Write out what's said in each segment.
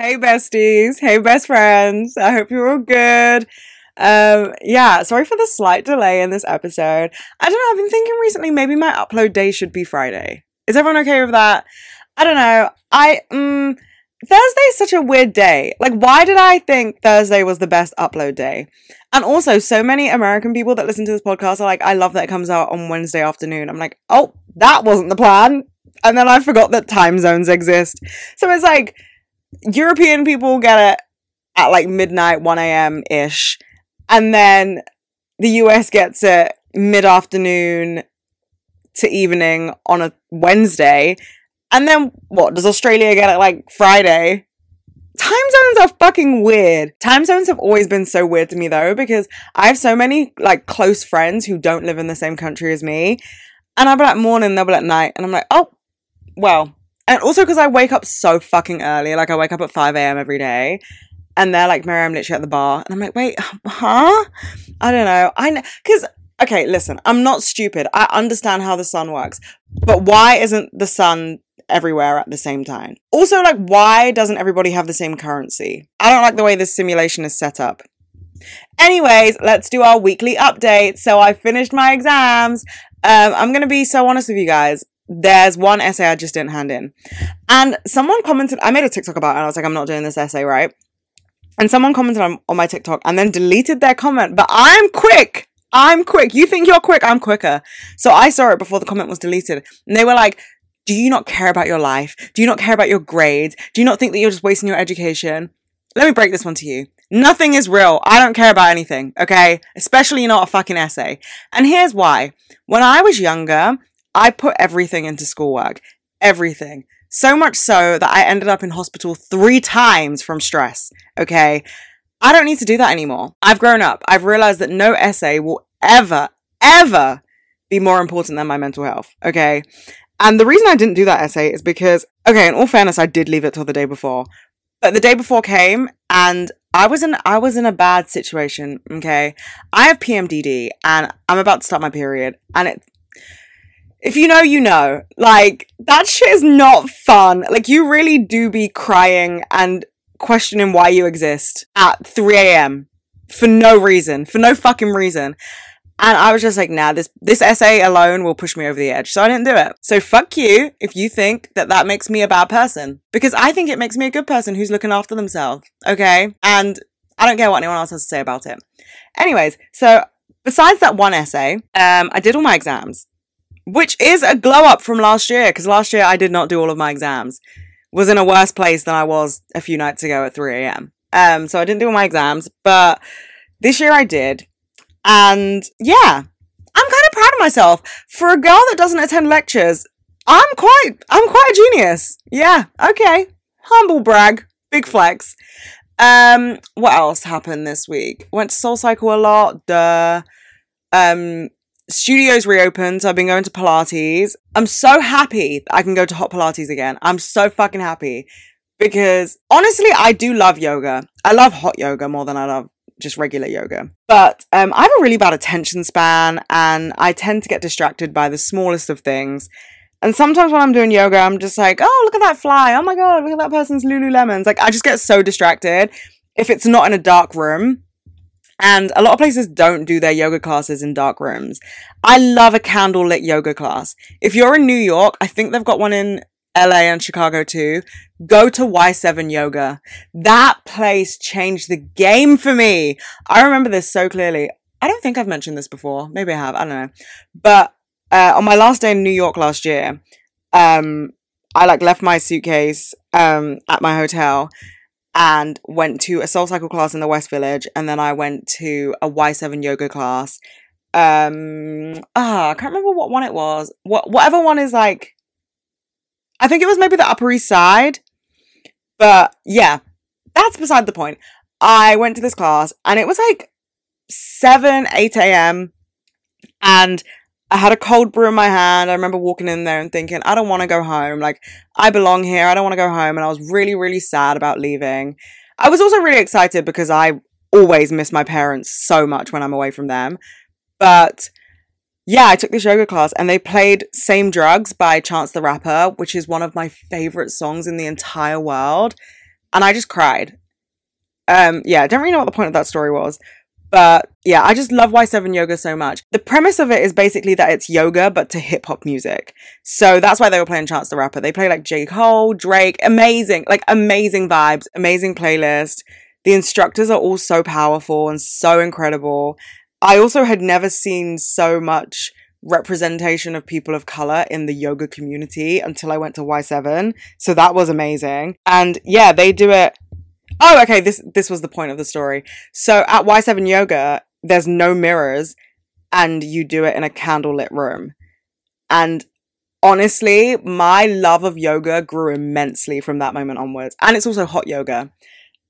Hey, besties. Hey, best friends. I hope you're all good. Um, yeah, sorry for the slight delay in this episode. I don't know, I've been thinking recently maybe my upload day should be Friday. Is everyone okay with that? I don't know. I, um, Thursday is such a weird day. Like, why did I think Thursday was the best upload day? And also, so many American people that listen to this podcast are like, I love that it comes out on Wednesday afternoon. I'm like, oh, that wasn't the plan. And then I forgot that time zones exist. So it's like, European people get it at like midnight, 1 a.m. ish. And then the US gets it mid afternoon to evening on a Wednesday. And then what? Does Australia get it like Friday? Time zones are fucking weird. Time zones have always been so weird to me though, because I have so many like close friends who don't live in the same country as me. And I'll be like morning, they'll be like night. And I'm like, oh, well. And also because I wake up so fucking early. Like I wake up at 5 a.m. every day. And they're like, Mary, I'm literally at the bar. And I'm like, wait, huh? I don't know. I know. Because, okay, listen, I'm not stupid. I understand how the sun works. But why isn't the sun everywhere at the same time? Also, like, why doesn't everybody have the same currency? I don't like the way this simulation is set up. Anyways, let's do our weekly update. So I finished my exams. Um, I'm to be so honest with you guys. There's one essay I just didn't hand in. And someone commented, I made a TikTok about it and I was like, I'm not doing this essay, right? And someone commented on, on my TikTok and then deleted their comment. But I'm quick. I'm quick. You think you're quick? I'm quicker. So I saw it before the comment was deleted. And they were like, do you not care about your life? Do you not care about your grades? Do you not think that you're just wasting your education? Let me break this one to you. Nothing is real. I don't care about anything, okay? Especially not a fucking essay. And here's why. When I was younger, I put everything into schoolwork. Everything. So much so that I ended up in hospital three times from stress. Okay. I don't need to do that anymore. I've grown up. I've realized that no essay will ever, ever be more important than my mental health. Okay. And the reason I didn't do that essay is because, okay, in all fairness, I did leave it till the day before. But the day before came and I was in I was in a bad situation, okay? I have PMDD and I'm about to start my period and it if you know, you know. Like, that shit is not fun. Like, you really do be crying and questioning why you exist at 3 a.m. for no reason, for no fucking reason. And I was just like, nah, this, this essay alone will push me over the edge. So I didn't do it. So fuck you if you think that that makes me a bad person. Because I think it makes me a good person who's looking after themselves. Okay. And I don't care what anyone else has to say about it. Anyways, so besides that one essay, um, I did all my exams which is a glow up from last year because last year I did not do all of my exams. Was in a worse place than I was a few nights ago at 3 a.m. Um, so I didn't do all my exams, but this year I did. And yeah, I'm kind of proud of myself. For a girl that doesn't attend lectures, I'm quite, I'm quite a genius. Yeah, okay. Humble brag. Big flex. Um, what else happened this week? Went to Soul Cycle a lot. Duh. Um, studios reopened, so I've been going to Pilates. I'm so happy I can go to hot Pilates again. I'm so fucking happy because honestly, I do love yoga. I love hot yoga more than I love just regular yoga. But um, I have a really bad attention span and I tend to get distracted by the smallest of things. And sometimes when I'm doing yoga, I'm just like, oh, look at that fly. Oh my God, look at that person's Lululemons. Like, I just get so distracted. If it's not in a dark room, and a lot of places don't do their yoga classes in dark rooms. I love a candlelit yoga class. If you're in New York, I think they've got one in LA and Chicago too. Go to Y7 Yoga. That place changed the game for me. I remember this so clearly. I don't think I've mentioned this before. Maybe I have. I don't know. But uh, on my last day in New York last year, um, I like left my suitcase um, at my hotel and went to a soul cycle class in the West Village, and then I went to a Y7 yoga class. Um, ah, I can't remember what one it was. What whatever one is like. I think it was maybe the Upper East Side, but yeah, that's beside the point. I went to this class, and it was like seven, eight a.m. and I had a cold brew in my hand. I remember walking in there and thinking, I don't want to go home. Like, I belong here. I don't want to go home. And I was really, really sad about leaving. I was also really excited because I always miss my parents so much when I'm away from them. But yeah, I took this yoga class and they played Same Drugs by Chance the Rapper, which is one of my favorite songs in the entire world. and I just cried. Um, yeah, I don't really know what the point of that story was. But yeah, I just love Y7 yoga so much. The premise of it is basically that it's yoga, but to hip hop music. So that's why they were playing Chance the Rapper. They play like J. Cole, Drake, amazing, like amazing vibes, amazing playlist. The instructors are all so powerful and so incredible. I also had never seen so much representation of people of color in the yoga community until I went to Y7. So that was amazing. And yeah, they do it Oh, okay. This this was the point of the story. So at Y7 Yoga, there's no mirrors, and you do it in a candlelit room. And honestly, my love of yoga grew immensely from that moment onwards. And it's also hot yoga.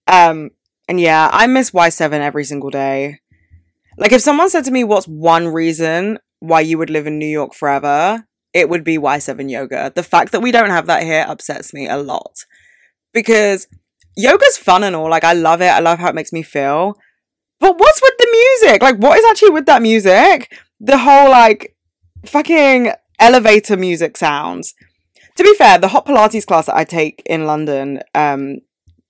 Um, and yeah, I miss Y7 every single day. Like if someone said to me, "What's one reason why you would live in New York forever?" It would be Y7 Yoga. The fact that we don't have that here upsets me a lot because yoga's fun and all. Like, I love it. I love how it makes me feel. But what's with the music? Like, what is actually with that music? The whole, like, fucking elevator music sounds. To be fair, the hot Pilates class that I take in London um,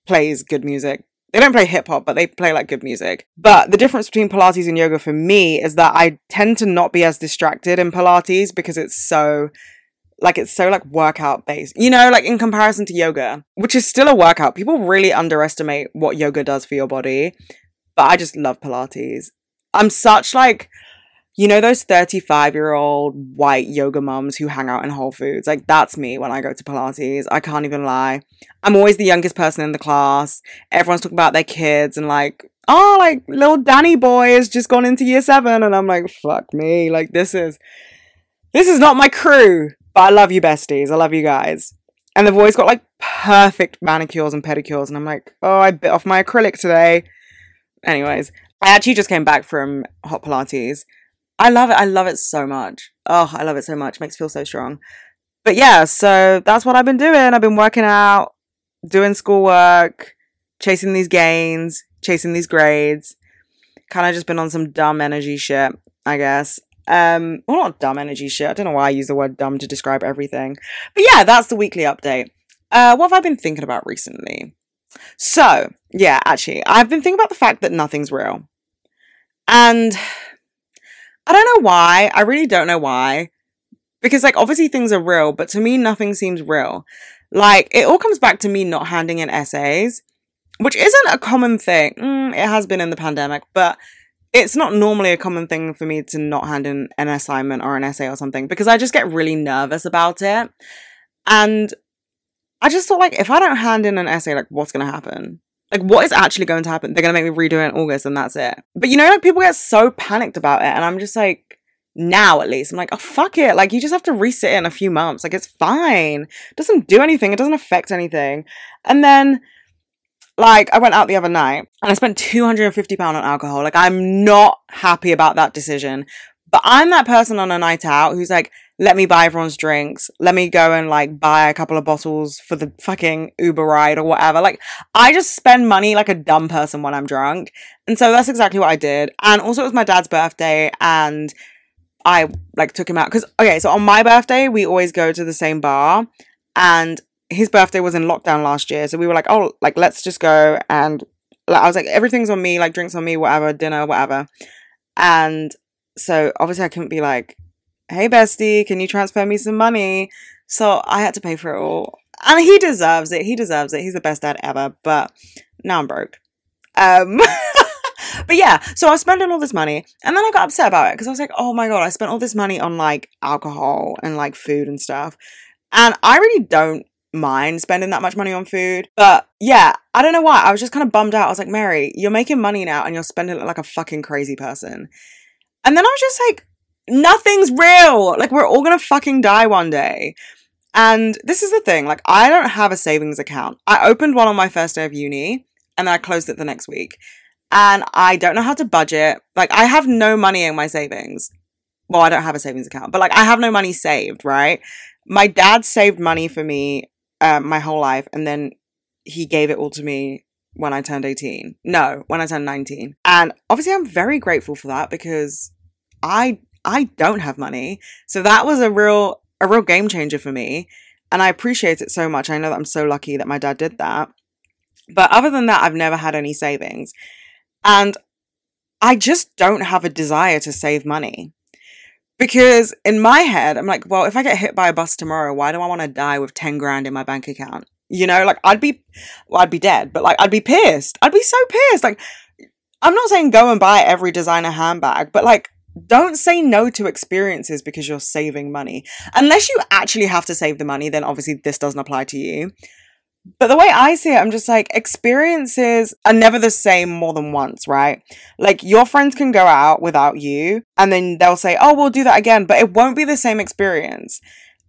plays good music. They don't play hip hop, but they play like good music. But the difference between Pilates and yoga for me is that I tend to not be as distracted in Pilates because it's so like it's so like workout based you know like in comparison to yoga which is still a workout. People really underestimate what yoga does for your body but i just love pilates. I'm such like you know those 35 year old white yoga mums who hang out in whole foods? Like that's me when i go to pilates. I can't even lie. I'm always the youngest person in the class. Everyone's talking about their kids and like oh like little danny boy has just gone into year seven. And i'm like fuck me. Like this is this is not my crew but I love you, besties. I love you guys. And they've always got like perfect manicures and pedicures. And I'm like, oh, I bit off my acrylic today. Anyways, I actually just came back from Hot Pilates. I love it. I love it so much. Oh, I love it so much. Makes me feel so strong. But yeah, so that's what I've been doing. I've been working out, doing schoolwork, chasing these gains, chasing these grades. Kind of just been on some dumb energy shit, I guess. Um, well, not dumb energy shit. I don't know why I use the word dumb to describe everything. But yeah, that's the weekly update. Uh, what have I been thinking about recently? So, yeah, actually, I've been thinking about the fact that nothing's real. And I don't know why. I really don't know why. Because, like, obviously things are real, but to me, nothing seems real. Like, it all comes back to me not handing in essays, which isn't a common thing. Mm, it has been in the pandemic, but it's not normally a common thing for me to not hand in an assignment or an essay or something because I just get really nervous about it. And I just thought, like, if I don't hand in an essay, like, what's going to happen? Like, what is actually going to happen? They're going to make me redo it in August and that's it. But you know, like, people get so panicked about it. And I'm just like, now at least, I'm like, oh, fuck it. Like, you just have to resit it in a few months. Like, it's fine. It doesn't do anything, it doesn't affect anything. And then like I went out the other night and I spent 250 pound on alcohol. Like I'm not happy about that decision. But I'm that person on a night out who's like, let me buy everyone's drinks. Let me go and like buy a couple of bottles for the fucking Uber ride or whatever. Like I just spend money like a dumb person when I'm drunk. And so that's exactly what I did. And also it was my dad's birthday and I like took him out cuz okay, so on my birthday we always go to the same bar and his birthday was in lockdown last year, so we were like, oh, like let's just go and like, I was like, everything's on me, like drinks on me, whatever, dinner, whatever. And so obviously I couldn't be like, hey bestie, can you transfer me some money? So I had to pay for it all. And he deserves it. He deserves it. He's the best dad ever. But now I'm broke. Um but yeah, so I was spending all this money and then I got upset about it because I was like, oh my god, I spent all this money on like alcohol and like food and stuff. And I really don't mind spending that much money on food. But yeah, I don't know why. I was just kind of bummed out. I was like, Mary, you're making money now and you're spending it like a fucking crazy person. And then I was just like, nothing's real. Like, we're all gonna fucking die one day. And this is the thing like, I don't have a savings account. I opened one on my first day of uni and then I closed it the next week. And I don't know how to budget. Like, I have no money in my savings. Well, I don't have a savings account, but like, I have no money saved, right? My dad saved money for me um, my whole life, and then he gave it all to me when I turned 18. No, when I turned 19. And obviously I'm very grateful for that because I I don't have money. So that was a real a real game changer for me. And I appreciate it so much. I know that I'm so lucky that my dad did that. But other than that, I've never had any savings. And I just don't have a desire to save money. Because in my head, I'm like, well, if I get hit by a bus tomorrow, why do I want to die with 10 grand in my bank account? You know, like I'd be, well, I'd be dead, but like I'd be pissed. I'd be so pissed. Like, I'm not saying go and buy every designer handbag, but like, don't say no to experiences because you're saving money. Unless you actually have to save the money, then obviously this doesn't apply to you. But the way I see it, I'm just like, experiences are never the same more than once, right? Like, your friends can go out without you, and then they'll say, oh, we'll do that again, but it won't be the same experience.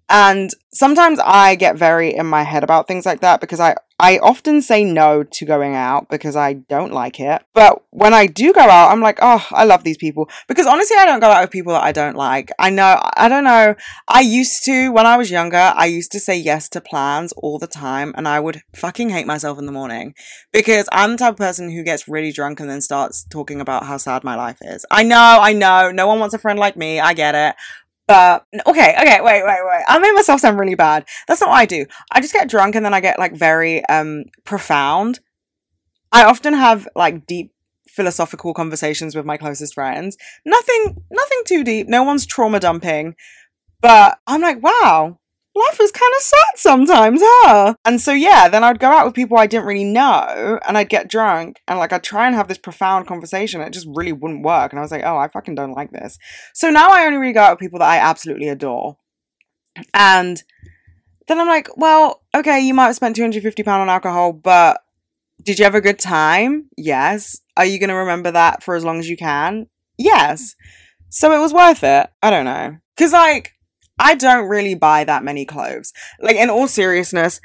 And sometimes I get very in my head about things like that because I, I often say no to going out because I don't like it. But when I do go out, I'm like, oh, I love these people. Because honestly, I don't go out with people that I don't like. I know, I don't know. I used to, when I was younger, I used to say yes to plans all the time and I would fucking hate myself in the morning because I'm the type of person who gets really drunk and then starts talking about how sad my life is. I know, I know. No one wants a friend like me. I get it. But okay, okay, wait, wait, wait. I made myself sound really bad. That's not what I do. I just get drunk and then I get like very um profound. I often have like deep philosophical conversations with my closest friends. Nothing nothing too deep. No one's trauma dumping. But I'm like, wow, life is kind of sad sometimes, huh? And so, yeah, then I'd go out with people I didn't really know and I'd get drunk and like I'd try and have this profound conversation. It just really wouldn't work. And I was like, oh, I fucking don't like this. So now I only really go out with people that I absolutely adore. And then I'm like, well, okay, you might have spent £250 on alcohol, but did you have a good time? Yes. Are you going to remember that for as long as you can? Yes. So it was worth it. I don't know. Because, like, I don't really buy that many clothes. Like, in all seriousness,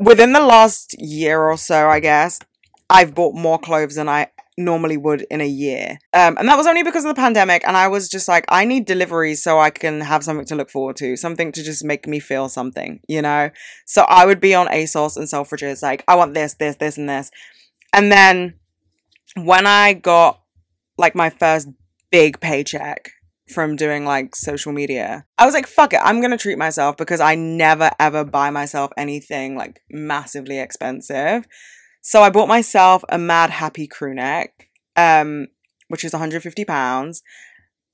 within the last year or so, I guess, I've bought more clothes than I normally would in a year. Um, and that was only because of the pandemic. And I was just like, I need deliveries so I can have something to look forward to, something to just make me feel something, you know? So I would be on ASOS and Selfridges, like, I want this, this, this, and this. And then when I got like my first big paycheck, from doing like social media. I was like, fuck it, I'm gonna treat myself because I never ever buy myself anything like massively expensive. So I bought myself a Madhappy crew neck, um, which is 150 pounds.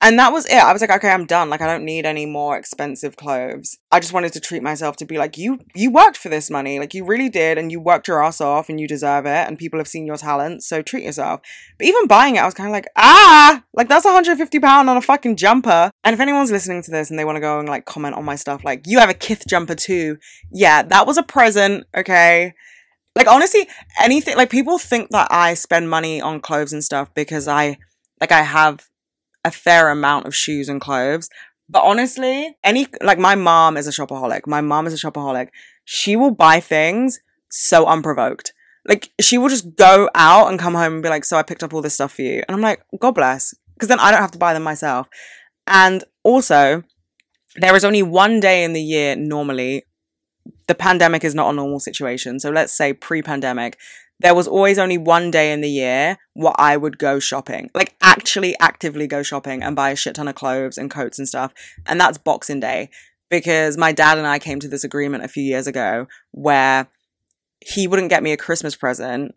And that was it. I was like, okay, I'm done. Like, I don't need any more expensive clothes. I just wanted to treat myself to be like, you, you worked for this money. Like, you really did. And you worked your ass off and you deserve it. And people have seen your talent. So treat yourself. But even buying it, I was kind of like, ah, like that's 150 pound on a fucking jumper. And if anyone's listening to this and they want to go and like comment on my stuff, like, you have a Kith jumper too. Yeah, that was a present. Okay. Like, honestly, anything, like people think that I spend money on clothes and stuff because I, like, I have a fair amount of shoes and clothes. But honestly, any like my mom is a shopaholic. My mom is a shopaholic. She will buy things so unprovoked. Like she will just go out and come home and be like, "So I picked up all this stuff for you," and I'm like, "God bless," because then I don't have to buy them myself. And also, there is only one day in the year normally. The pandemic is not a normal situation. So let's say pre-pandemic, there was always only one day in the year where I would go shopping, like actually actively go shopping and buy a shit ton of clothes and coats and stuff. And that's Boxing Day because my dad and I came to this agreement a few years ago where he wouldn't get me a Christmas present.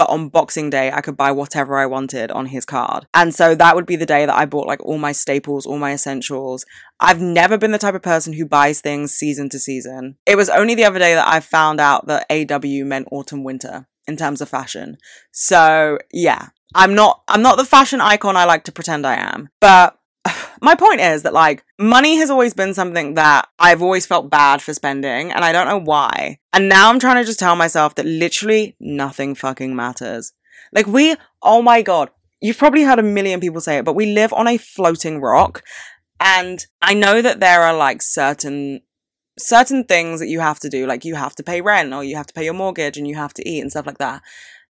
But on Boxing Day, I could buy whatever I wanted on his card. And so that would be the day that I bought like all my staples, all my essentials. I've never been the type of person who buys things season to season. It was only the other day that I found out that AW meant autumn winter in terms of fashion. So yeah, I'm not I'm not the fashion icon I like to pretend I am. But my point is that like money has always been something that I've always felt bad for spending and I don't know why. And now I'm trying to just tell myself that literally nothing fucking matters. Like we oh my god, you've probably heard a million people say it, but we live on a floating rock and I know that there are like certain certain things that you have to do, like you have to pay rent or you have to pay your mortgage and you have to eat and stuff like that.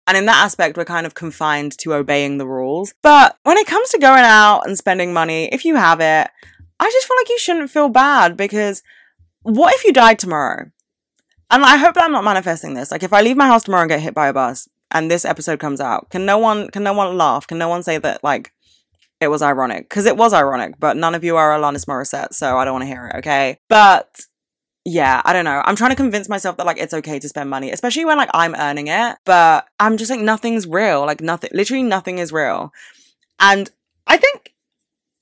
And in that aspect, we're kind of confined to obeying the rules. But when it comes to going out and spending money, if you have it, I just feel like you shouldn't feel bad because what if you died tomorrow? And I hope that I'm not manifesting this. Like if I leave my house tomorrow and get hit by a bus and this episode comes out, can no one can no one laugh? Can no one say that like it was ironic? Because it was ironic, but none of you are Alanis Morissette, so I don't want to hear it, okay? But yeah, I don't know. I'm trying to convince myself that like it's okay to spend money, especially when like I'm earning it, but I'm just like nothing's real. Like nothing, literally nothing is real. And I think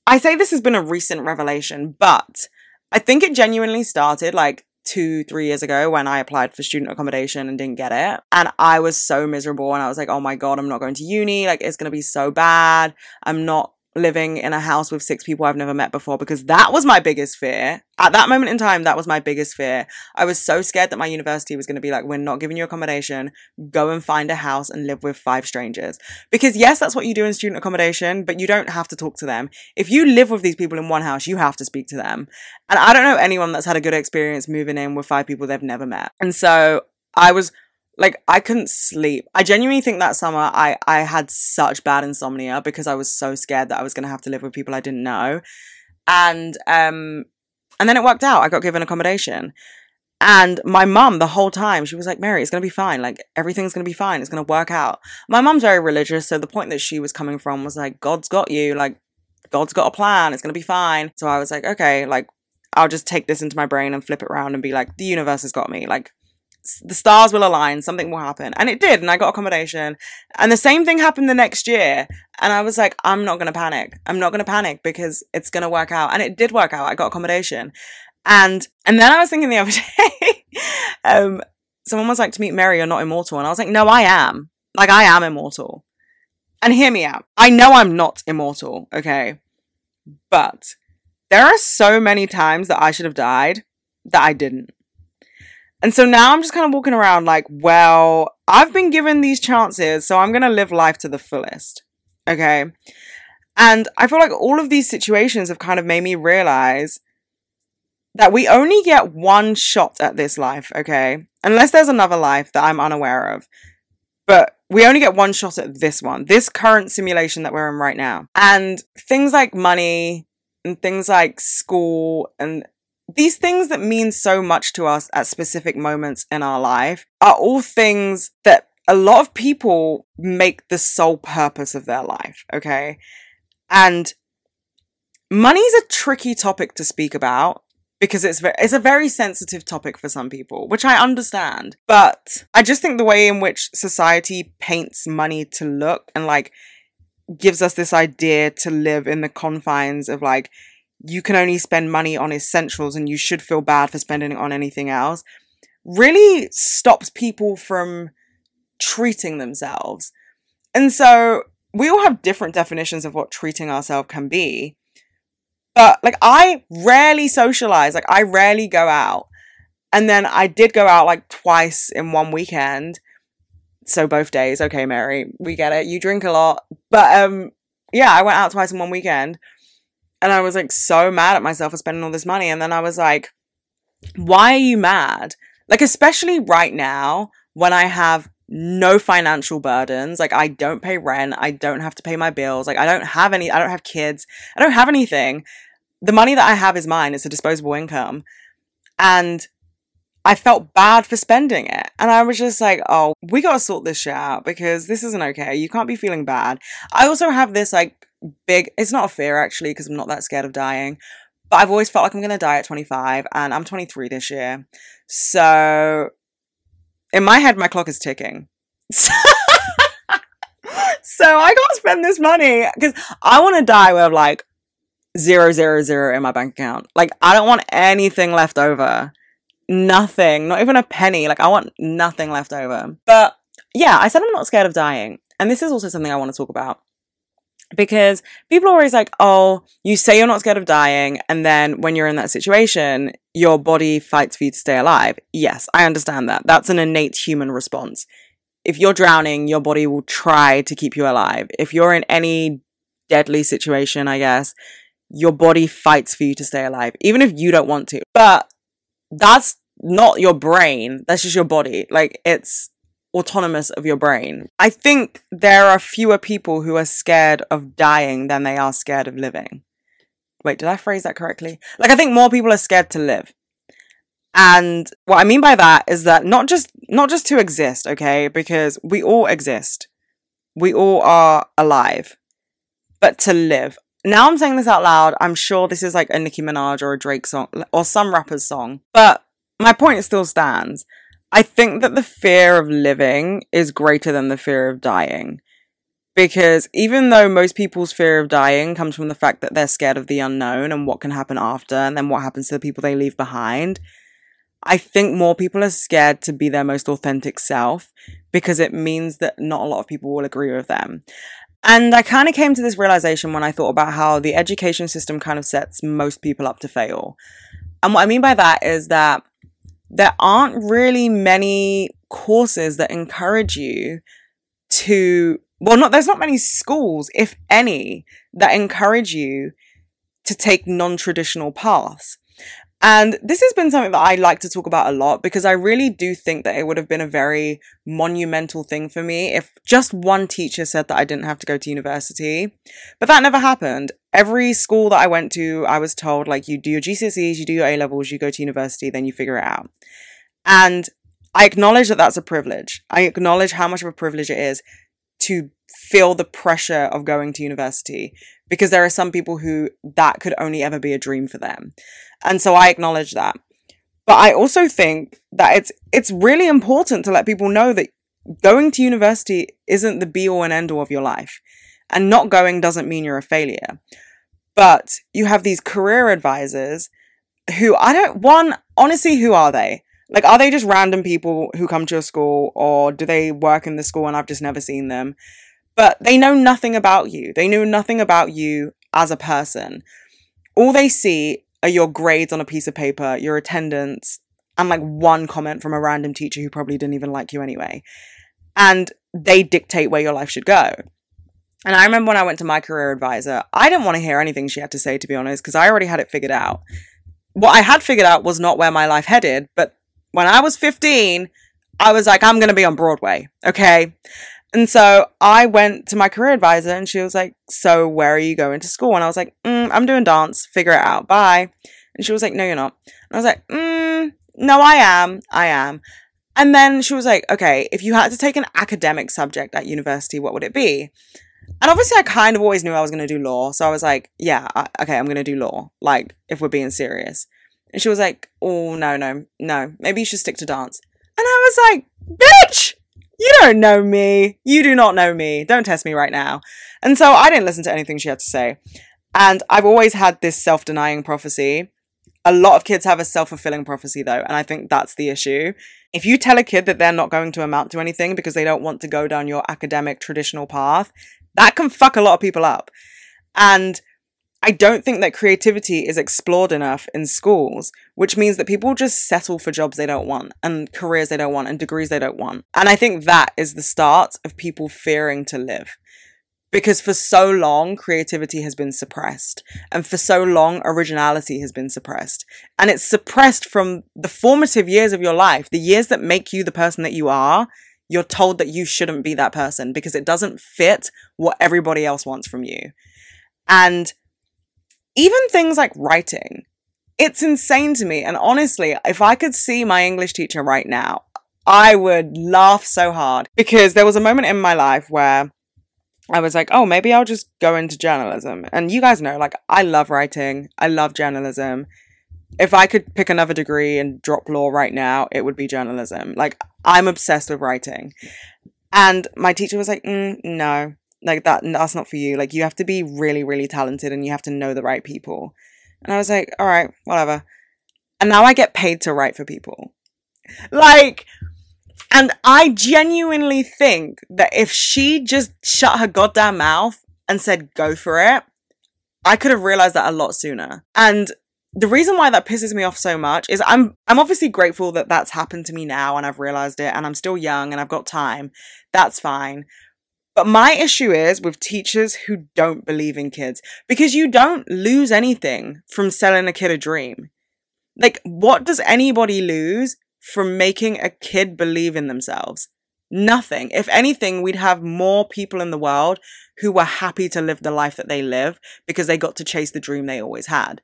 I say this has been a recent revelation, but I think it genuinely started like two, three years ago when I applied for student accommodation and didn't get it. And I was so miserable and I was like, oh my God, I'm not going to uni. Like, it's going to be so bad. I'm not living in a house with six people I've never met before because that was my biggest fear. At that moment in time, that was my biggest fear. I was so scared that my university was going to be like, we're not giving you accommodation. Go and find a house and live with five strangers. Because yes, that's what you do in student accommodation, but you don't have to talk to them. If you live with these people in one house, you have to speak to them. And I don't know anyone that's had a good experience moving in with five people they've never met. And so I was like I couldn't sleep. I genuinely think that summer I I had such bad insomnia because I was so scared that I was going to have to live with people I didn't know. And um and then it worked out. I got given accommodation. And my mum, the whole time, she was like, Mary, it's going to be fine. Like, everything's going to be fine. It's going to work out. My mum's very religious. So the point that she was coming from was like, God's got you. Like, God's got a plan. It's going to be fine. So I was like, okay, like, I'll just take this into my brain and flip it around and be like, the universe has got me. Like, the stars will align, something will happen. And it did, and I got accommodation. And the same thing happened the next year. And I was like, I'm not gonna panic. I'm not gonna panic because it's gonna work out. And it did work out. I got accommodation. And and then I was thinking the other day, um, someone was like to meet Mary, you're not immortal. And I was like, no, I am. Like I am immortal. And hear me out. I know I'm not immortal, okay? But there are so many times that I should have died that I didn't. And so now I'm just kind of walking around like, well, I've been given these chances, so I'm going to live life to the fullest. Okay. And I feel like all of these situations have kind of made me realize that we only get one shot at this life, okay? Unless there's another life that I'm unaware of. But we only get one shot at this one, this current simulation that we're in right now. And things like money and things like school and these things that mean so much to us at specific moments in our life are all things that a lot of people make the sole purpose of their life, okay? And money's a tricky topic to speak about because it's it's a very sensitive topic for some people, which I understand. But I just think the way in which society paints money to look and like gives us this idea to live in the confines of like you can only spend money on essentials and you should feel bad for spending it on anything else really stops people from treating themselves. And so we all have different definitions of what treating ourselves can be. But like I rarely socialize, like I rarely go out. And then I did go out like twice in one weekend. So both days, okay, Mary, we get it. You drink a lot. But um yeah, I went out twice in one weekend. And I was like so mad at myself for spending all this money. And then I was like, why are you mad? Like, especially right now when I have no financial burdens. Like, I don't pay rent. I don't have to pay my bills. Like, I don't have any, I don't have kids. I don't have anything. The money that I have is mine. It's a disposable income. And I felt bad for spending it. And I was just like, oh, we gotta sort this shit out because this isn't okay. You can't be feeling bad. I also have this like big, it's not a fear actually, because I'm not that scared of dying. But I've always felt like I'm going to die at 25, and I'm 23 this year. So, in my head, my clock is ticking. so, I got to spend this money because I want to die with like zero, zero, zero in my bank account. Like, I don't want anything left over. Nothing, not even a penny. Like, I want nothing left over. But yeah, I said I'm not scared of dying. And this is also something I want to talk about because people are always like, oh, you say you're not scared of dying, and then when you're in that situation, your body fights for you to stay alive. Yes, I understand that. That's an innate human response. If you're drowning, your body will try to keep you alive. If you're in any deadly situation, I guess, your body fights for you to stay alive, even if you don't want to. But that's not your brain, that's just your body. Like, it's autonomous of your brain. I think there are fewer people who are scared of dying than they are scared of living. Wait, did I phrase that correctly? Like, I think more people are scared to live. And what I mean by that is that not just not just to exist, okay? Because we all exist. We all are alive. But to live. Now I'm saying this out loud. I'm sure this is like a Nicki Minaj or a Drake song or some rapper's song. But my point still stands. I think that the fear of living is greater than the fear of dying. Because even though most people's fear of dying comes from the fact that they're scared of the unknown and what can happen after, and then what happens to the people they leave behind, I think more people are scared to be their most authentic self because it means that not a lot of people will agree with them. And I kind of came to this realization when I thought about how the education system kind of sets most people up to fail. And what I mean by that is that there aren't really many courses that encourage you to, well, not, there's not many schools, if any, that encourage you to take non traditional paths. And this has been something that I like to talk about a lot because I really do think that it would have been a very monumental thing for me if just one teacher said that I didn't have to go to university. But that never happened. Every school that I went to, I was told, like, you do your GCSEs, you do your A levels, you go to university, then you figure it out. And I acknowledge that that's a privilege. I acknowledge how much of a privilege it is to feel the pressure of going to university because there are some people who that could only ever be a dream for them. And so I acknowledge that. But I also think that it's it's really important to let people know that going to university isn't the be all and end all of your life. And not going doesn't mean you're a failure. But you have these career advisors who I don't one honestly who are they? Like are they just random people who come to a school or do they work in the school and I've just never seen them? But they know nothing about you. They know nothing about you as a person. All they see are your grades on a piece of paper, your attendance, and like one comment from a random teacher who probably didn't even like you anyway. And they dictate where your life should go. And I remember when I went to my career advisor, I didn't want to hear anything she had to say, to be honest, because I already had it figured out. What I had figured out was not where my life headed, but when I was 15, I was like, I'm going to be on Broadway. Okay. And so I went to my career advisor and she was like, So where are you going to school? And I was like, mm, I'm doing dance. Figure it out. Bye. And she was like, No, you're not. And I was like, mm, No, I am. I am. And then she was like, Okay, if you had to take an academic subject at university, what would it be? And obviously, I kind of always knew I was going to do law. So I was like, Yeah, I, okay, I'm going to do law. Like, if we're being serious. And she was like, Oh, no, no, no. Maybe you should stick to dance. And I was like, Bitch! You don't know me. You do not know me. Don't test me right now. And so I didn't listen to anything she had to say. And I've always had this self denying prophecy. A lot of kids have a self fulfilling prophecy, though. And I think that's the issue. If you tell a kid that they're not going to amount to anything because they don't want to go down your academic traditional path, that can fuck a lot of people up. And I don't think that creativity is explored enough in schools, which means that people just settle for jobs they don't want and careers they don't want and degrees they don't want. And I think that is the start of people fearing to live. Because for so long, creativity has been suppressed. And for so long, originality has been suppressed. And it's suppressed from the formative years of your life, the years that make you the person that you are. You're told that you shouldn't be that person because it doesn't fit what everybody else wants from you. And even things like writing, it's insane to me. And honestly, if I could see my English teacher right now, I would laugh so hard because there was a moment in my life where I was like, oh, maybe I'll just go into journalism. And you guys know, like, I love writing, I love journalism. If I could pick another degree and drop law right now, it would be journalism. Like, I'm obsessed with writing. And my teacher was like, mm, no, like that that's not for you. Like you have to be really really talented and you have to know the right people. And i was like all right whatever. And now i get paid to write for people. Like and i genuinely think that if she just shut her goddamn mouth and said go for it i could have realized that a lot sooner. And the reason why that pisses me off so much is I'm I'm obviously grateful that that's happened to me now and I've realized it and I'm still young and I've got time. That's fine. But my issue is with teachers who don't believe in kids because you don't lose anything from selling a kid a dream. Like, what does anybody lose from making a kid believe in themselves? Nothing. If anything, we'd have more people in the world who were happy to live the life that they live because they got to chase the dream they always had.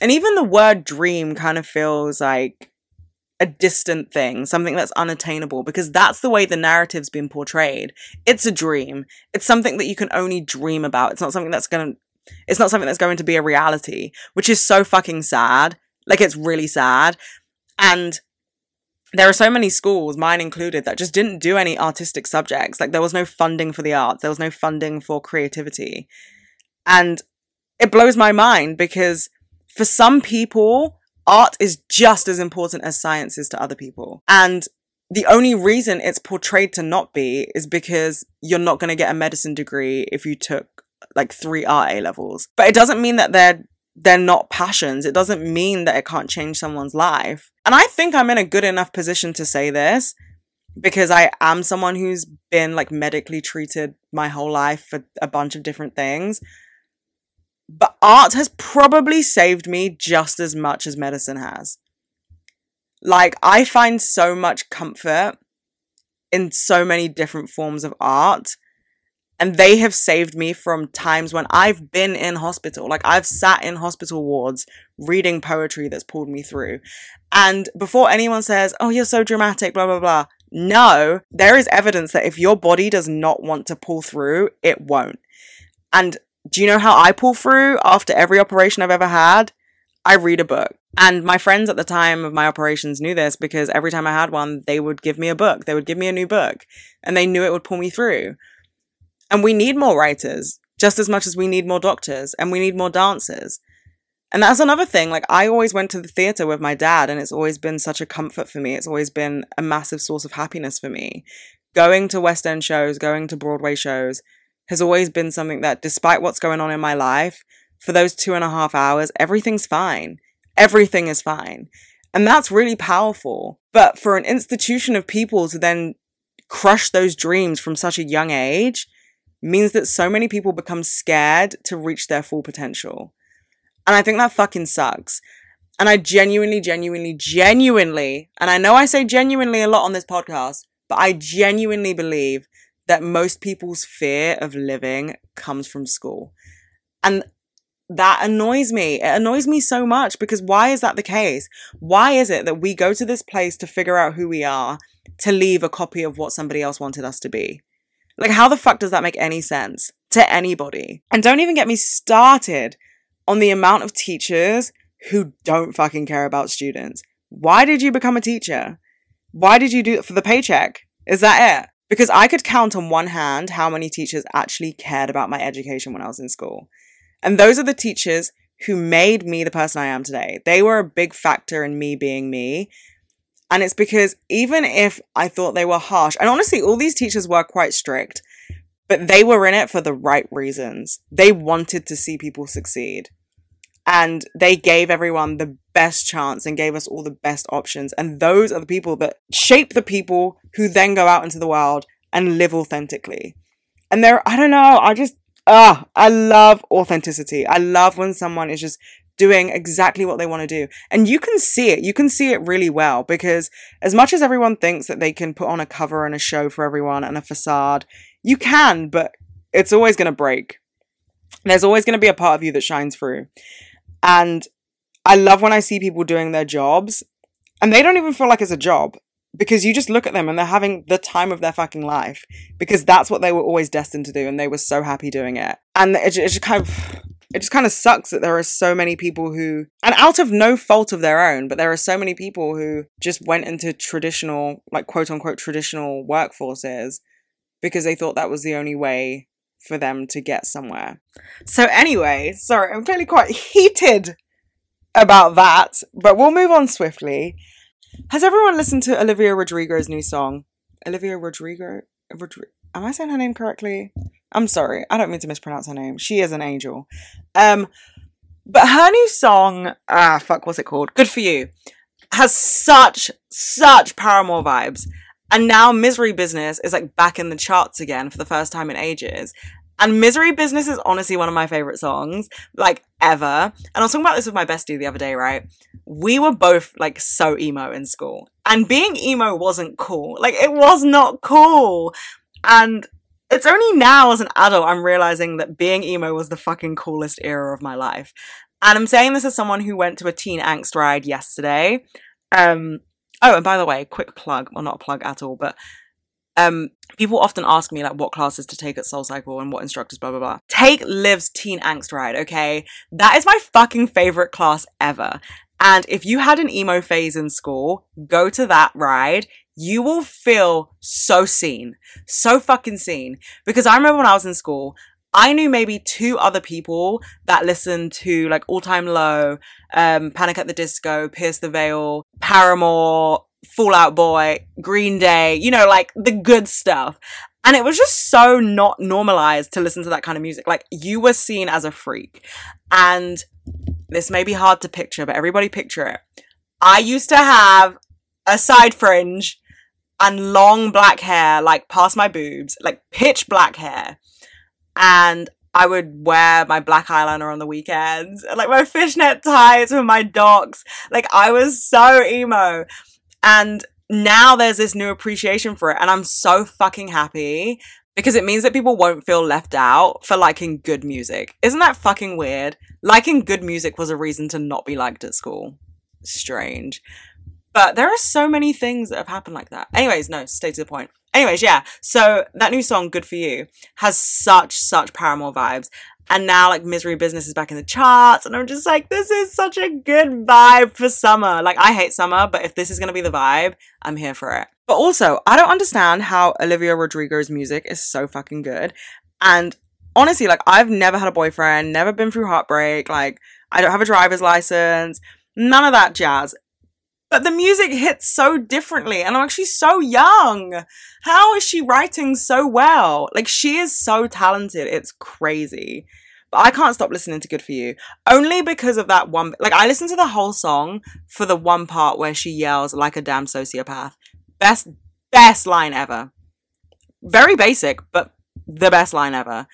And even the word dream kind of feels like a distant thing, something that's unattainable, because that's the way the narrative's been portrayed. It's a dream. It's something that you can only dream about. It's not something that's gonna, it's not something that's going to be a reality, which is so fucking sad. Like, it's really sad. And there are so many schools, mine included, that just didn't do any artistic subjects. Like there was no funding for the arts, there was no funding for creativity. And it blows my mind because for some people, art is just as important as science is to other people. And the only reason it's portrayed to not be is because you're not going to get a medicine degree if you took like three art A levels. But it doesn't mean that they're they're not passions. It doesn't mean that it can't change someone's life. And I think I'm in a good enough position to say this because I am someone who's been like medically treated my whole life for a bunch of different things. But art has probably saved me just as much as medicine has. Like, I find so much comfort in so many different forms of art and they have saved me from times when I've been in hospital. Like I've sat in hospital wards reading poetry that's pulled me through. And before anyone says, oh, you're so dramatic, blah, blah, blah. No, there is evidence that if your body does not want to pull through, it won't. And do you know how I pull through after every operation I've ever had? I read a book. And my friends at the time of my operations knew this because every time I had one, they would give me a book. They would give me a new book and they knew it would pull me through. And we need more writers just as much as we need more doctors and we need more dancers. And that's another thing. Like, I always went to the theater with my dad, and it's always been such a comfort for me. It's always been a massive source of happiness for me. Going to West End shows, going to Broadway shows has always been something that, despite what's going on in my life, for those two and a half hours, everything's fine. Everything is fine. And that's really powerful. But for an institution of people to then crush those dreams from such a young age, means that so many people become scared to reach their full potential. And I think that fucking sucks. And I genuinely, genuinely, genuinely, and I know I say genuinely a lot on this podcast, but I genuinely believe that most people's fear of living comes from school. And that annoys me. It annoys me so much because why is that the case? Why is it that we go to this place to figure out who we are to leave a copy of what somebody else wanted us to be? Like, how the fuck does that make any sense to anybody? And don't even get me started on the amount of teachers who don't fucking care about students. Why did you become a teacher? Why did you do it for the paycheck? Is that it? Because I could count on one hand how many teachers actually cared about my education when I was in school. And those are the teachers who made me the person I am today. They were a big factor in me being me and it's because even if I thought they were harsh, and honestly, all these teachers were quite strict, but they were in it for the right reasons. They wanted to see people succeed. And they gave everyone the best chance and gave us all the best options. And those are the people that shape the people who then go out into the world and live authentically. And there, I don't know, I just, ah, I love authenticity. I love when someone is just doing exactly what they want to do. And you can see it. You can see it really well because as much as everyone thinks that they can put on a cover and a show for everyone and a facade, you can, but it's always going to break. There's always going to be a part of you that shines through. And I love when I see people doing their jobs and they don't even feel like it's a job because you just look at them and they're having the time of their fucking life because that's what they were always destined to do and they were so happy doing it. And it, it just kind of it just kind of sucks that there are so many people who, and out of no fault of their own, but there are so many people who just went into traditional, like quote unquote, traditional workforces because they thought that was the only way for them to get somewhere. So, anyway, sorry, I'm clearly quite heated about that, but we'll move on swiftly. Has everyone listened to Olivia Rodrigo's new song? Olivia Rodrigo? Rodrigo am I saying her name correctly? I'm sorry. I don't mean to mispronounce her name. She is an angel. Um, but her new song, ah, fuck, what's it called? Good for you, has such, such Paramore vibes. And now Misery Business is like back in the charts again for the first time in ages. And Misery Business is honestly one of my favorite songs, like ever. And I was talking about this with my bestie the other day, right? We were both like so emo in school. And being emo wasn't cool. Like it was not cool. And it's only now as an adult I'm realizing that being emo was the fucking coolest era of my life. And I'm saying this as someone who went to a teen angst ride yesterday. Um, oh, and by the way, quick plug, well, not a plug at all, but um, people often ask me like what classes to take at Soul Cycle and what instructors, blah blah blah. Take Liv's Teen Angst Ride, okay? That is my fucking favorite class ever. And if you had an emo phase in school, go to that ride. You will feel so seen, so fucking seen. Because I remember when I was in school, I knew maybe two other people that listened to like All Time Low, um, Panic at the Disco, Pierce the Veil, Paramore, Fall Out Boy, Green Day, you know, like the good stuff. And it was just so not normalized to listen to that kind of music. Like you were seen as a freak. And this may be hard to picture, but everybody picture it. I used to have a side fringe and long black hair, like past my boobs, like pitch black hair. And I would wear my black eyeliner on the weekends, like my fishnet ties with my docs. Like I was so emo. And now there's this new appreciation for it. And I'm so fucking happy because it means that people won't feel left out for liking good music. Isn't that fucking weird? Liking good music was a reason to not be liked at school. Strange. But there are so many things that have happened like that. Anyways, no, stay to the point. Anyways, yeah. So that new song, Good For You, has such, such Paramore vibes. And now like Misery Business is back in the charts. And I'm just like, this is such a good vibe for summer. Like I hate summer, but if this is going to be the vibe, I'm here for it. But also, I don't understand how Olivia Rodrigo's music is so fucking good. And honestly, like I've never had a boyfriend, never been through heartbreak. Like I don't have a driver's license, none of that jazz. But the music hits so differently. And I'm like, she's so young. How is she writing so well? Like, she is so talented. It's crazy. But I can't stop listening to Good For You. Only because of that one. Like, I listened to the whole song for the one part where she yells like a damn sociopath. Best, best line ever. Very basic, but the best line ever.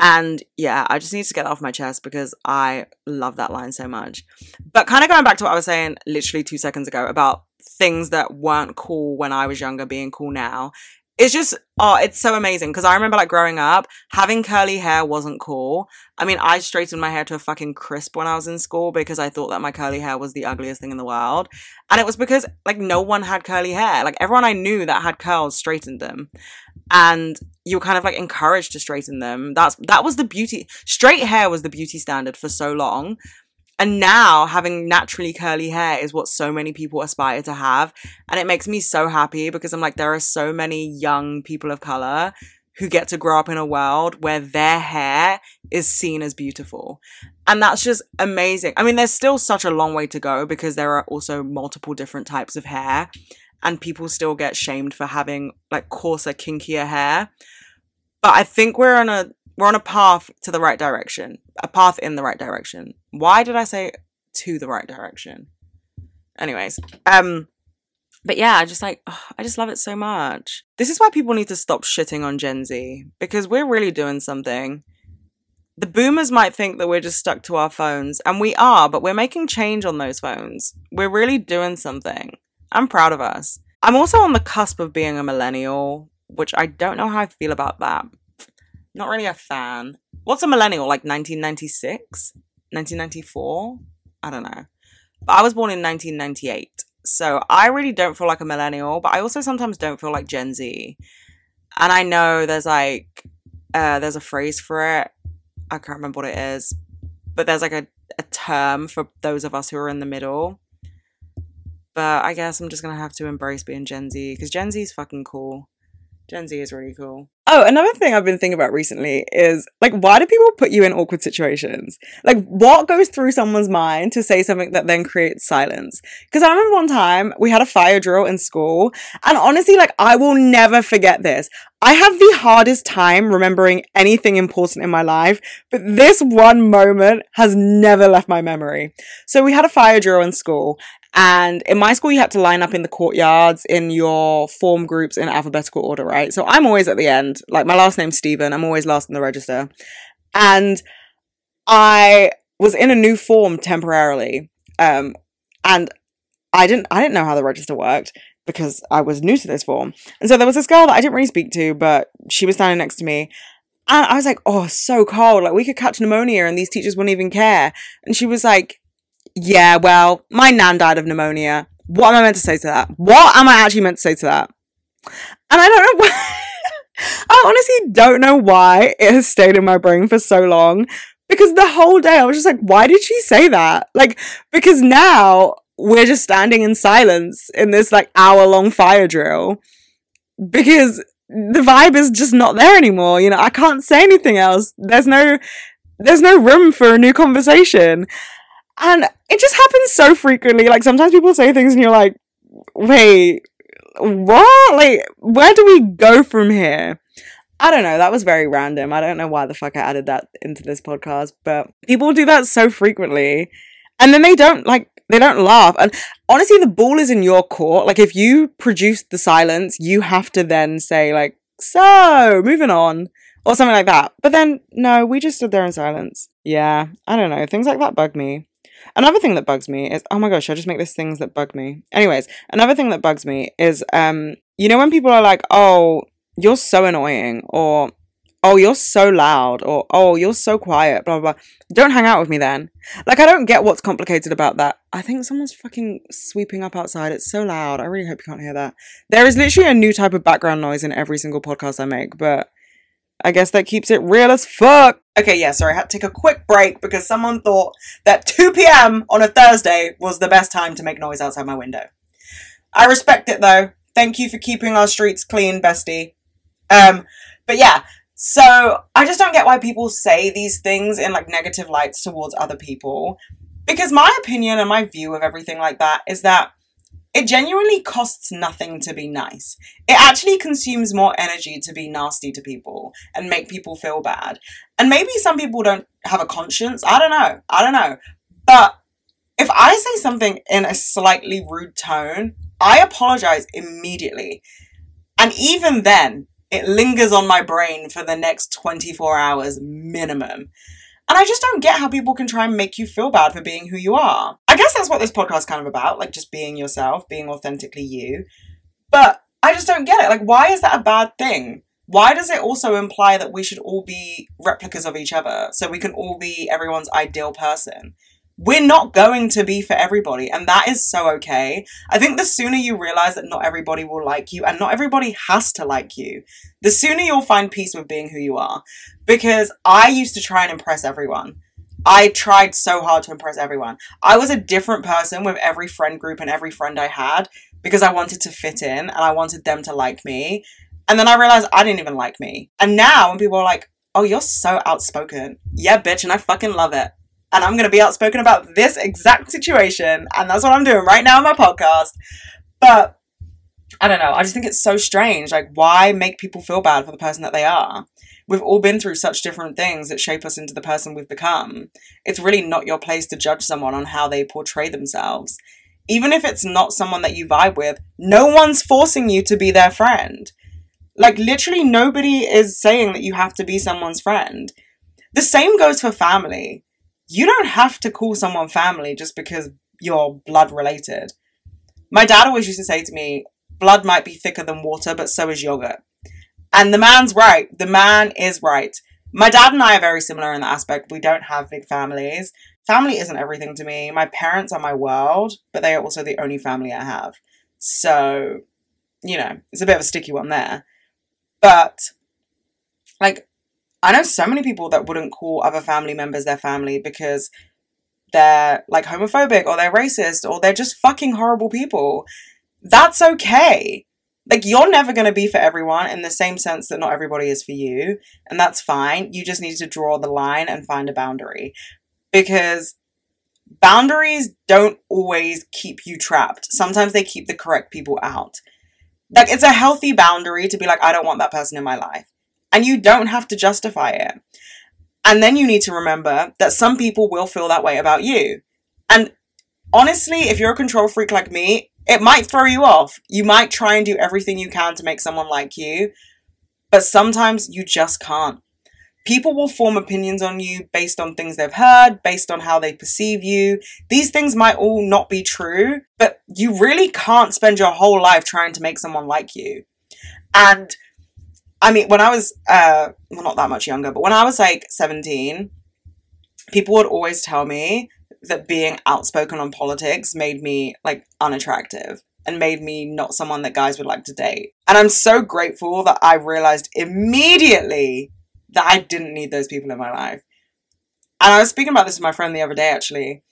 And yeah, I just need to get that off my chest because I love that line so much. But kind of going back to what I was saying literally two seconds ago about things that weren't cool when I was younger being cool now. It's just, oh, it's so amazing. Cause I remember like growing up, having curly hair wasn't cool. I mean, I straightened my hair to a fucking crisp when I was in school because I thought that my curly hair was the ugliest thing in the world. And it was because like no one had curly hair. Like everyone I knew that had curls straightened them and you were kind of like encouraged to straighten them. That's that was the beauty. Straight hair was the beauty standard for so long. And now having naturally curly hair is what so many people aspire to have. And it makes me so happy because I'm like, there are so many young people of color who get to grow up in a world where their hair is seen as beautiful. And that's just amazing. I mean, there's still such a long way to go because there are also multiple different types of hair and people still get shamed for having like coarser, kinkier hair. But I think we're on a we're on a path to the right direction, a path in the right direction. Why did I say to the right direction? Anyways, um, but yeah, I just like oh, I just love it so much. This is why people need to stop shitting on Gen Z because we're really doing something. The boomers might think that we're just stuck to our phones, and we are, but we're making change on those phones. We're really doing something. I'm proud of us. I'm also on the cusp of being a millennial, which I don't know how I feel about that. Not really a fan. What's a millennial? Like 1996? 1994? I don't know. But I was born in 1998. So I really don't feel like a millennial, but I also sometimes don't feel like Gen Z. And I know there's like, uh, there's a phrase for it. I can't remember what it is, but there's like a, a term for those of us who are in the middle. But I guess I'm just gonna have to embrace being Gen Z because Gen Z is fucking cool. Gen Z is really cool. Oh, another thing I've been thinking about recently is like, why do people put you in awkward situations? Like, what goes through someone's mind to say something that then creates silence? Because I remember one time we had a fire drill in school, and honestly, like, I will never forget this. I have the hardest time remembering anything important in my life, but this one moment has never left my memory. So we had a fire drill in school, and in my school, you had to line up in the courtyards in your form groups in alphabetical order, right? So I'm always at the end. Like my last name's Stephen. I'm always last in the register. And I was in a new form temporarily. Um, and I didn't, I didn't know how the register worked because I was new to this form. And so there was this girl that I didn't really speak to, but she was standing next to me. And I was like, oh, so cold. Like we could catch pneumonia and these teachers wouldn't even care. And she was like, yeah, well, my nan died of pneumonia. What am I meant to say to that? What am I actually meant to say to that? And I don't know why. I honestly don't know why it has stayed in my brain for so long. Because the whole day I was just like, why did she say that? Like, because now we're just standing in silence in this like hour long fire drill because the vibe is just not there anymore. You know, I can't say anything else. There's no, there's no room for a new conversation. And it just happens so frequently. Like sometimes people say things and you're like, wait, what? Like, where do we go from here? I don't know. That was very random. I don't know why the fuck I added that into this podcast, but people do that so frequently. And then they don't like they don't laugh. And honestly, the ball is in your court. Like if you produce the silence, you have to then say like, "So, moving on." Or something like that. But then no, we just stood there in silence. Yeah, I don't know. Things like that bug me. Another thing that bugs me is oh my gosh, I just make these things that bug me. Anyways, another thing that bugs me is um you know when people are like, "Oh, you're so annoying," or "Oh, you're so loud," or "Oh, you're so quiet," blah blah. blah. Don't hang out with me then. Like I don't get what's complicated about that. I think someone's fucking sweeping up outside. It's so loud. I really hope you can't hear that. There is literally a new type of background noise in every single podcast I make, but I guess that keeps it real as fuck. Okay, yeah, sorry, I had to take a quick break because someone thought that 2 p.m. on a Thursday was the best time to make noise outside my window. I respect it though. Thank you for keeping our streets clean, bestie. Um, but yeah, so I just don't get why people say these things in like negative lights towards other people. Because my opinion and my view of everything like that is that it genuinely costs nothing to be nice. It actually consumes more energy to be nasty to people and make people feel bad. And maybe some people don't have a conscience. I don't know. I don't know. But if I say something in a slightly rude tone, I apologize immediately. And even then, it lingers on my brain for the next 24 hours minimum. And I just don't get how people can try and make you feel bad for being who you are. I guess that's what this podcast is kind of about, like just being yourself, being authentically you. But I just don't get it. Like, why is that a bad thing? Why does it also imply that we should all be replicas of each other so we can all be everyone's ideal person? We're not going to be for everybody, and that is so okay. I think the sooner you realize that not everybody will like you, and not everybody has to like you, the sooner you'll find peace with being who you are. Because I used to try and impress everyone. I tried so hard to impress everyone. I was a different person with every friend group and every friend I had because I wanted to fit in and I wanted them to like me. And then I realized I didn't even like me. And now when people are like, oh, you're so outspoken. Yeah, bitch, and I fucking love it and I'm going to be outspoken about this exact situation. And that's what I'm doing right now in my podcast. But I don't know. I just think it's so strange. Like, why make people feel bad for the person that they are? We've all been through such different things that shape us into the person we've become. It's really not your place to judge someone on how they portray themselves. Even if it's not someone that you vibe with, no one's forcing you to be their friend. Like, literally, nobody is saying that you have to be someone's friend. The same goes for family you don't have to call someone family just because you're blood related. My dad always used to say to me, blood might be thicker than water, but so is yogurt. And the man's right. The man is right. My dad and I are very similar in that aspect. We don't have big families. Family isn't everything to me. My parents are my world, but they are also the only family I have. So, you know, it's a bit of a sticky one there. But, like, I know so many people that wouldn't call other family members their family because they're like homophobic or they're racist or they're just fucking horrible people. That's okay. Like, you're never going to be for everyone in the same sense that not everybody is for you. And that's fine. You just need to draw the line and find a boundary. Because boundaries don't always keep you trapped. Sometimes they keep the correct people out. Like, it's a healthy boundary to be like, I don't want that person in my life and you don't have to justify it. And then you need to remember that some people will feel that way about you. And honestly, if you're a control freak like me, it might throw you off. You might try and do everything you can to make someone like you, but sometimes you just can't. People will form opinions on you based on things they've heard, based on how they perceive you. These things might all not be true, but you really can't spend your whole life trying to make someone like you. And I mean, when I was, uh, well, not that much younger, but when I was like 17, people would always tell me that being outspoken on politics made me like unattractive and made me not someone that guys would like to date. And I'm so grateful that I realized immediately that I didn't need those people in my life. And I was speaking about this with my friend the other day actually.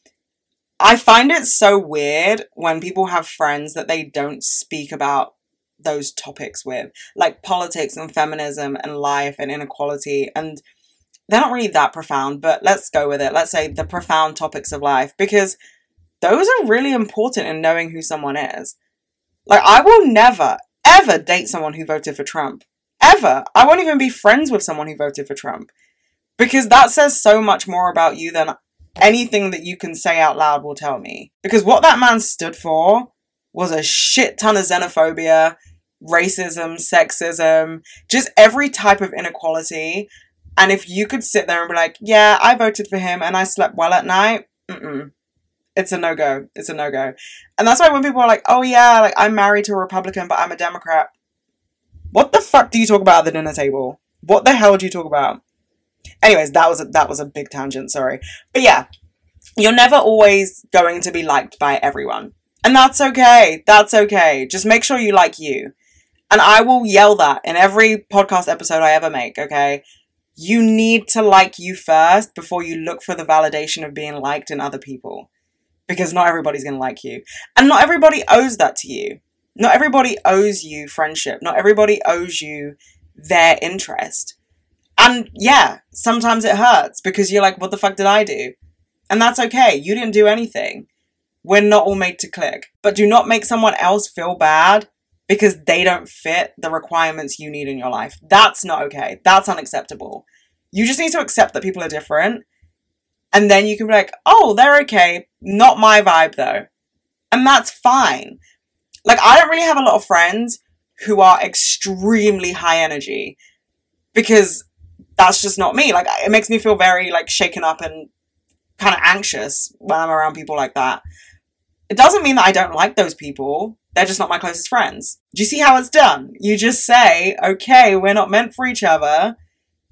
I find it so weird when people have friends that they don't speak about those topics with, like politics and feminism and life and inequality. And they're not really that profound, but let's go with it. Let's say the profound topics of life, because those are really important in knowing who someone is. Like, I will never, ever date someone who voted for Trump. Ever. I won't even be friends with someone who voted for Trump. Because that says so much more about you than anything that you can say out loud will tell me. Because what that man stood for was a shit ton of xenophobia, racism, sexism, just every type of inequality. And if you could sit there and be like, yeah, I voted for him and I slept well at night, mm-mm. It's a no go. It's a no go. And that's why when people are like, oh yeah, like I'm married to a Republican, but I'm a Democrat. What the fuck do you talk about at the dinner table? What the hell do you talk about? Anyways, that was a, that was a big tangent. Sorry, but yeah, you're never always going to be liked by everyone, and that's okay. That's okay. Just make sure you like you, and I will yell that in every podcast episode I ever make. Okay, you need to like you first before you look for the validation of being liked in other people, because not everybody's gonna like you, and not everybody owes that to you. Not everybody owes you friendship. Not everybody owes you their interest. And yeah, sometimes it hurts because you're like, what the fuck did I do? And that's okay. You didn't do anything. We're not all made to click. But do not make someone else feel bad because they don't fit the requirements you need in your life. That's not okay. That's unacceptable. You just need to accept that people are different. And then you can be like, oh, they're okay. Not my vibe though. And that's fine. Like, I don't really have a lot of friends who are extremely high energy because that's just not me. Like it makes me feel very like shaken up and kind of anxious when I'm around people like that. It doesn't mean that I don't like those people. They're just not my closest friends. Do you see how it's done? You just say, okay, we're not meant for each other,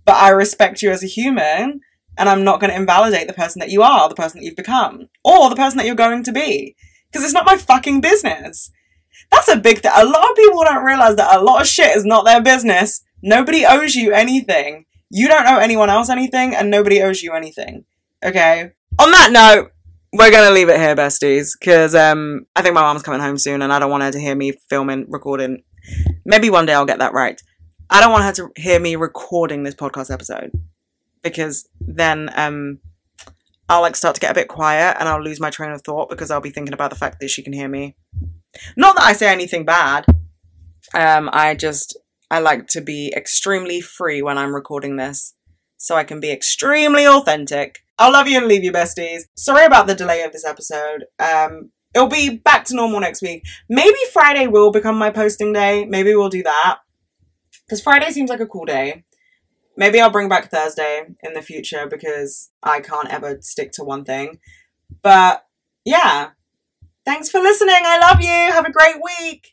but I respect you as a human, and I'm not going to invalidate the person that you are, the person that you've become, or the person that you're going to be. Because it's not my fucking business. That's a big thing. A lot of people don't realize that a lot of shit is not their business. Nobody owes you anything. You don't owe anyone else anything, and nobody owes you anything. Okay? On that note, we're gonna leave it here, besties, because um, I think my mom's coming home soon, and I don't want her to hear me filming, recording. Maybe one day I'll get that right. I don't want her to hear me recording this podcast episode because then um, I'll like start to get a bit quiet and I'll lose my train of thought because I'll be thinking about the fact that she can hear me. Not that I say anything bad. Um, I just I like to be extremely free when I'm recording this, so I can be extremely authentic. I'll love you and leave you, besties. Sorry about the delay of this episode. Um, it'll be back to normal next week. Maybe Friday will become my posting day. Maybe we'll do that. Because Friday seems like a cool day. Maybe I'll bring back Thursday in the future because I can't ever stick to one thing. But yeah, thanks for listening. I love you. Have a great week.